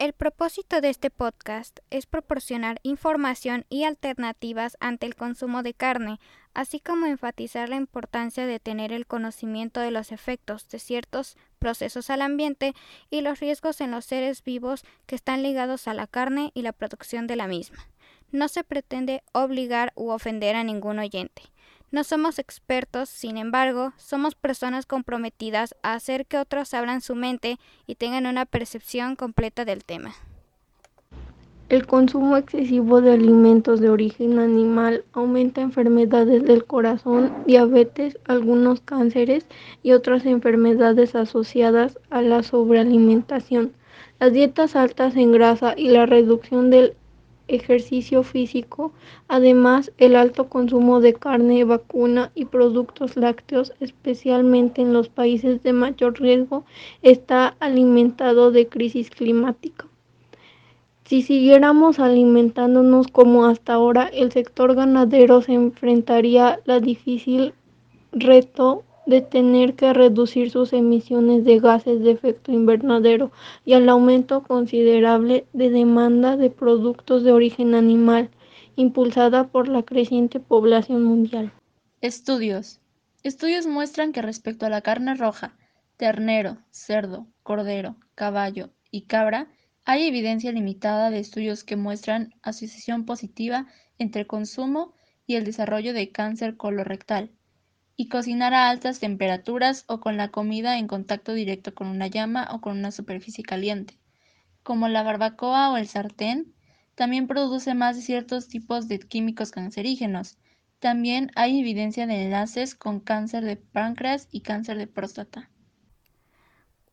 El propósito de este podcast es proporcionar información y alternativas ante el consumo de carne, así como enfatizar la importancia de tener el conocimiento de los efectos de ciertos procesos al ambiente y los riesgos en los seres vivos que están ligados a la carne y la producción de la misma. No se pretende obligar u ofender a ningún oyente. No somos expertos, sin embargo, somos personas comprometidas a hacer que otros abran su mente y tengan una percepción completa del tema. El consumo excesivo de alimentos de origen animal aumenta enfermedades del corazón, diabetes, algunos cánceres y otras enfermedades asociadas a la sobrealimentación. Las dietas altas en grasa y la reducción del ejercicio físico. Además, el alto consumo de carne vacuna y productos lácteos, especialmente en los países de mayor riesgo, está alimentado de crisis climática. Si siguiéramos alimentándonos como hasta ahora, el sector ganadero se enfrentaría la difícil reto de tener que reducir sus emisiones de gases de efecto invernadero y al aumento considerable de demanda de productos de origen animal, impulsada por la creciente población mundial. Estudios. Estudios muestran que respecto a la carne roja, ternero, cerdo, cordero, caballo y cabra, hay evidencia limitada de estudios que muestran asociación positiva entre consumo y el desarrollo de cáncer colorectal y cocinar a altas temperaturas o con la comida en contacto directo con una llama o con una superficie caliente, como la barbacoa o el sartén, también produce más de ciertos tipos de químicos cancerígenos. También hay evidencia de enlaces con cáncer de páncreas y cáncer de próstata.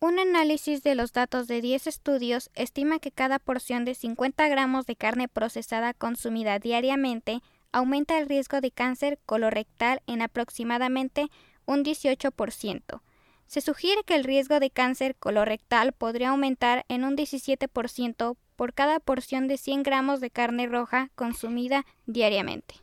Un análisis de los datos de 10 estudios estima que cada porción de 50 gramos de carne procesada consumida diariamente aumenta el riesgo de cáncer colorectal en aproximadamente un 18%. Se sugiere que el riesgo de cáncer colorectal podría aumentar en un 17% por cada porción de 100 gramos de carne roja consumida diariamente.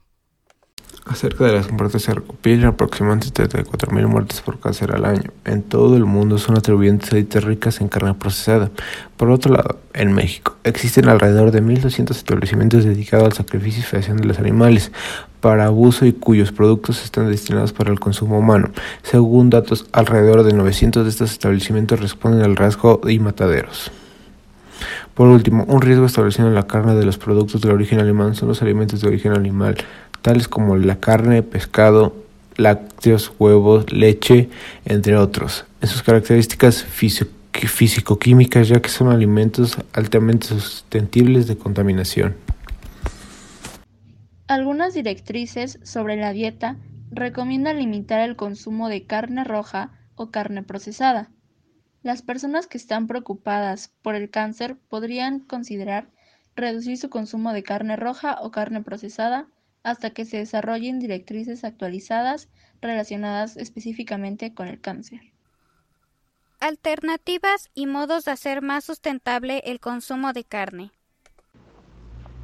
Acerca de las muertes se recopilan aproximadamente 34.000 muertes por cáncer al año. En todo el mundo son atribuidas a dietas ricas en carne procesada. Por otro lado, en México existen alrededor de 1.200 establecimientos dedicados al sacrificio y feación de los animales para abuso y cuyos productos están destinados para el consumo humano. Según datos, alrededor de 900 de estos establecimientos responden al rasgo y mataderos. Por último, un riesgo establecido en la carne de los productos de origen animal son los alimentos de origen animal tales como la carne, pescado, lácteos, huevos, leche, entre otros, en sus características físico-químicas, ya que son alimentos altamente susceptibles de contaminación. Algunas directrices sobre la dieta recomiendan limitar el consumo de carne roja o carne procesada. Las personas que están preocupadas por el cáncer podrían considerar reducir su consumo de carne roja o carne procesada hasta que se desarrollen directrices actualizadas relacionadas específicamente con el cáncer. Alternativas y modos de hacer más sustentable el consumo de carne.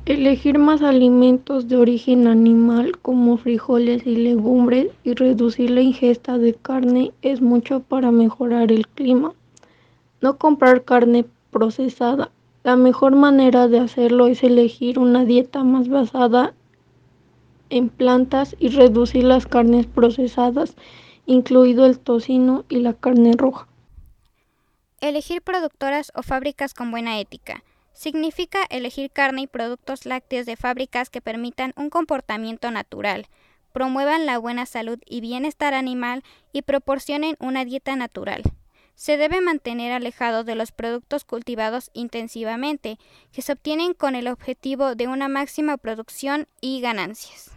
Elegir más alimentos de origen animal como frijoles y legumbres y reducir la ingesta de carne es mucho para mejorar el clima. No comprar carne procesada. La mejor manera de hacerlo es elegir una dieta más basada en plantas y reducir las carnes procesadas, incluido el tocino y la carne roja. Elegir productoras o fábricas con buena ética. Significa elegir carne y productos lácteos de fábricas que permitan un comportamiento natural, promuevan la buena salud y bienestar animal y proporcionen una dieta natural. Se debe mantener alejado de los productos cultivados intensivamente, que se obtienen con el objetivo de una máxima producción y ganancias.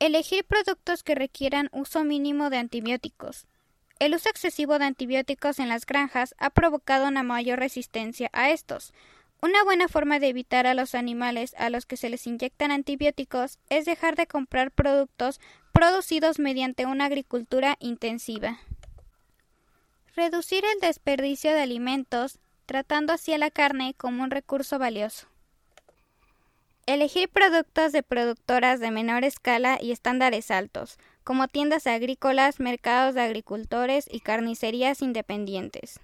Elegir productos que requieran uso mínimo de antibióticos. El uso excesivo de antibióticos en las granjas ha provocado una mayor resistencia a estos. Una buena forma de evitar a los animales a los que se les inyectan antibióticos es dejar de comprar productos producidos mediante una agricultura intensiva. Reducir el desperdicio de alimentos, tratando así a la carne como un recurso valioso. Elegir productos de productoras de menor escala y estándares altos, como tiendas agrícolas, mercados de agricultores y carnicerías independientes.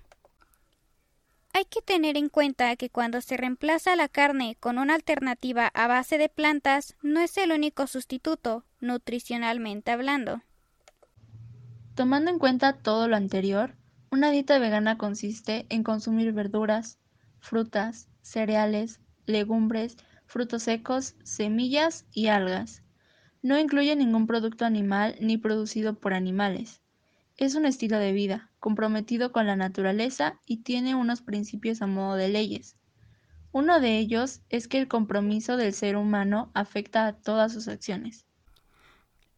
Hay que tener en cuenta que cuando se reemplaza la carne con una alternativa a base de plantas, no es el único sustituto, nutricionalmente hablando. Tomando en cuenta todo lo anterior, una dieta vegana consiste en consumir verduras, frutas, cereales, legumbres, frutos secos, semillas y algas. No incluye ningún producto animal ni producido por animales. Es un estilo de vida, comprometido con la naturaleza y tiene unos principios a modo de leyes. Uno de ellos es que el compromiso del ser humano afecta a todas sus acciones.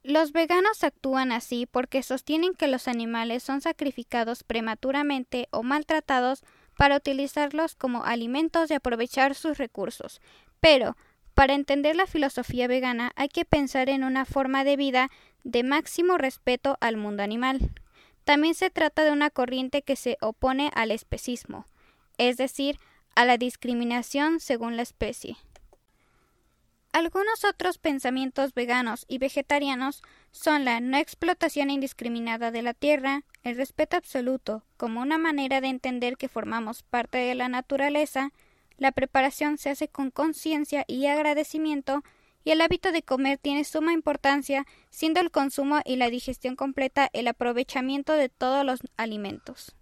Los veganos actúan así porque sostienen que los animales son sacrificados prematuramente o maltratados para utilizarlos como alimentos y aprovechar sus recursos. Pero, para entender la filosofía vegana hay que pensar en una forma de vida de máximo respeto al mundo animal. También se trata de una corriente que se opone al especismo, es decir, a la discriminación según la especie. Algunos otros pensamientos veganos y vegetarianos son la no explotación indiscriminada de la tierra, el respeto absoluto como una manera de entender que formamos parte de la naturaleza, la preparación se hace con conciencia y agradecimiento y el hábito de comer tiene suma importancia, siendo el consumo y la digestión completa el aprovechamiento de todos los alimentos.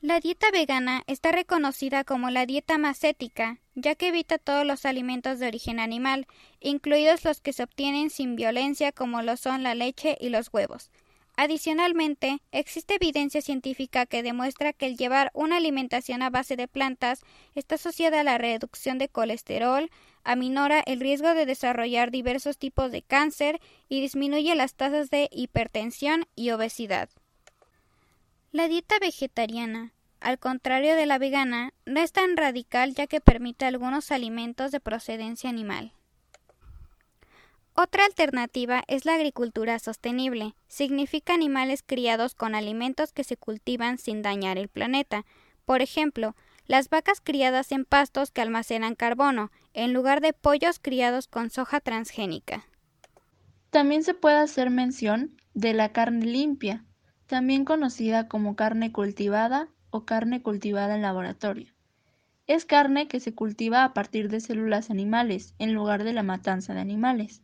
La dieta vegana está reconocida como la dieta más ética, ya que evita todos los alimentos de origen animal, incluidos los que se obtienen sin violencia como lo son la leche y los huevos. Adicionalmente, existe evidencia científica que demuestra que el llevar una alimentación a base de plantas está asociada a la reducción de colesterol, aminora el riesgo de desarrollar diversos tipos de cáncer y disminuye las tasas de hipertensión y obesidad. La dieta vegetariana, al contrario de la vegana, no es tan radical ya que permite algunos alimentos de procedencia animal. Otra alternativa es la agricultura sostenible. Significa animales criados con alimentos que se cultivan sin dañar el planeta. Por ejemplo, las vacas criadas en pastos que almacenan carbono, en lugar de pollos criados con soja transgénica. También se puede hacer mención de la carne limpia, también conocida como carne cultivada o carne cultivada en laboratorio. Es carne que se cultiva a partir de células animales en lugar de la matanza de animales.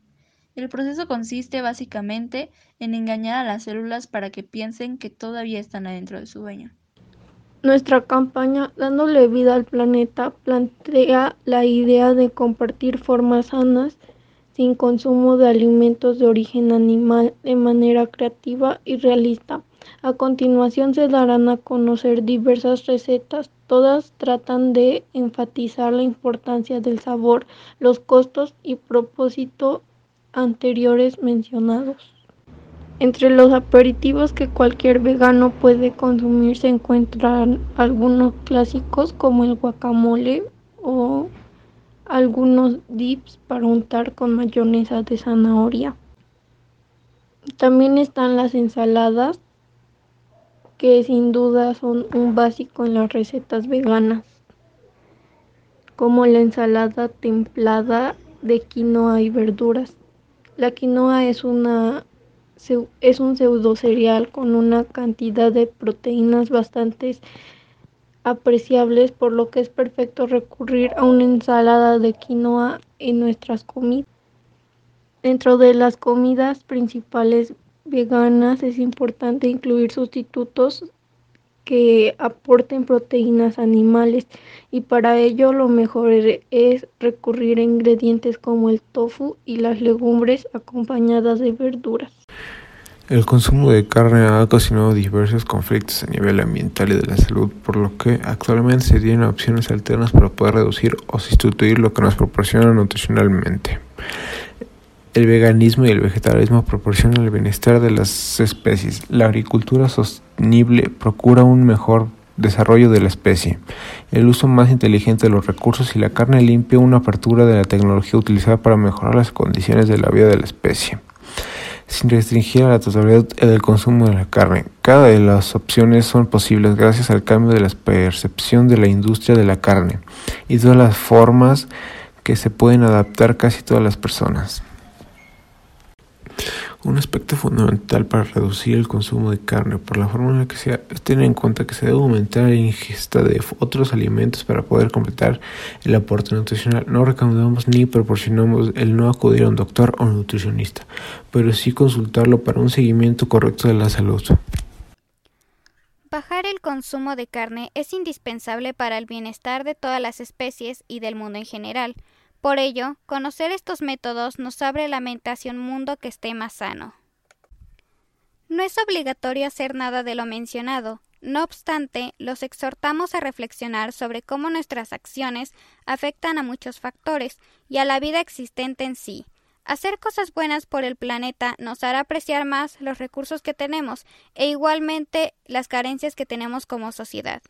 El proceso consiste básicamente en engañar a las células para que piensen que todavía están adentro de su dueño. Nuestra campaña Dándole vida al planeta plantea la idea de compartir formas sanas sin consumo de alimentos de origen animal de manera creativa y realista. A continuación se darán a conocer diversas recetas, todas tratan de enfatizar la importancia del sabor, los costos y propósito anteriores mencionados. Entre los aperitivos que cualquier vegano puede consumir se encuentran algunos clásicos como el guacamole o algunos dips para untar con mayonesa de zanahoria. También están las ensaladas que sin duda son un básico en las recetas veganas, como la ensalada templada de quinoa y verduras. La quinoa es, una, es un pseudo cereal con una cantidad de proteínas bastante apreciables, por lo que es perfecto recurrir a una ensalada de quinoa en nuestras comidas. Dentro de las comidas principales veganas es importante incluir sustitutos que aporten proteínas animales y para ello lo mejor es recurrir a ingredientes como el tofu y las legumbres acompañadas de verduras. El consumo de carne ha ocasionado diversos conflictos a nivel ambiental y de la salud, por lo que actualmente se tienen opciones alternas para poder reducir o sustituir lo que nos proporciona nutricionalmente. El veganismo y el vegetarianismo proporcionan el bienestar de las especies. La agricultura sostenible procura un mejor desarrollo de la especie, el uso más inteligente de los recursos y la carne limpia una apertura de la tecnología utilizada para mejorar las condiciones de la vida de la especie, sin restringir a la totalidad el consumo de la carne. Cada de las opciones son posibles gracias al cambio de la percepción de la industria de la carne y todas las formas que se pueden adaptar casi todas las personas. Un aspecto fundamental para reducir el consumo de carne por la forma en la que sea es tener en cuenta que se debe aumentar la ingesta de otros alimentos para poder completar el aporte nutricional. No recomendamos ni proporcionamos el no acudir a un doctor o nutricionista, pero sí consultarlo para un seguimiento correcto de la salud. Bajar el consumo de carne es indispensable para el bienestar de todas las especies y del mundo en general. Por ello, conocer estos métodos nos abre la mente hacia un mundo que esté más sano. No es obligatorio hacer nada de lo mencionado, no obstante, los exhortamos a reflexionar sobre cómo nuestras acciones afectan a muchos factores y a la vida existente en sí. Hacer cosas buenas por el planeta nos hará apreciar más los recursos que tenemos e igualmente las carencias que tenemos como sociedad.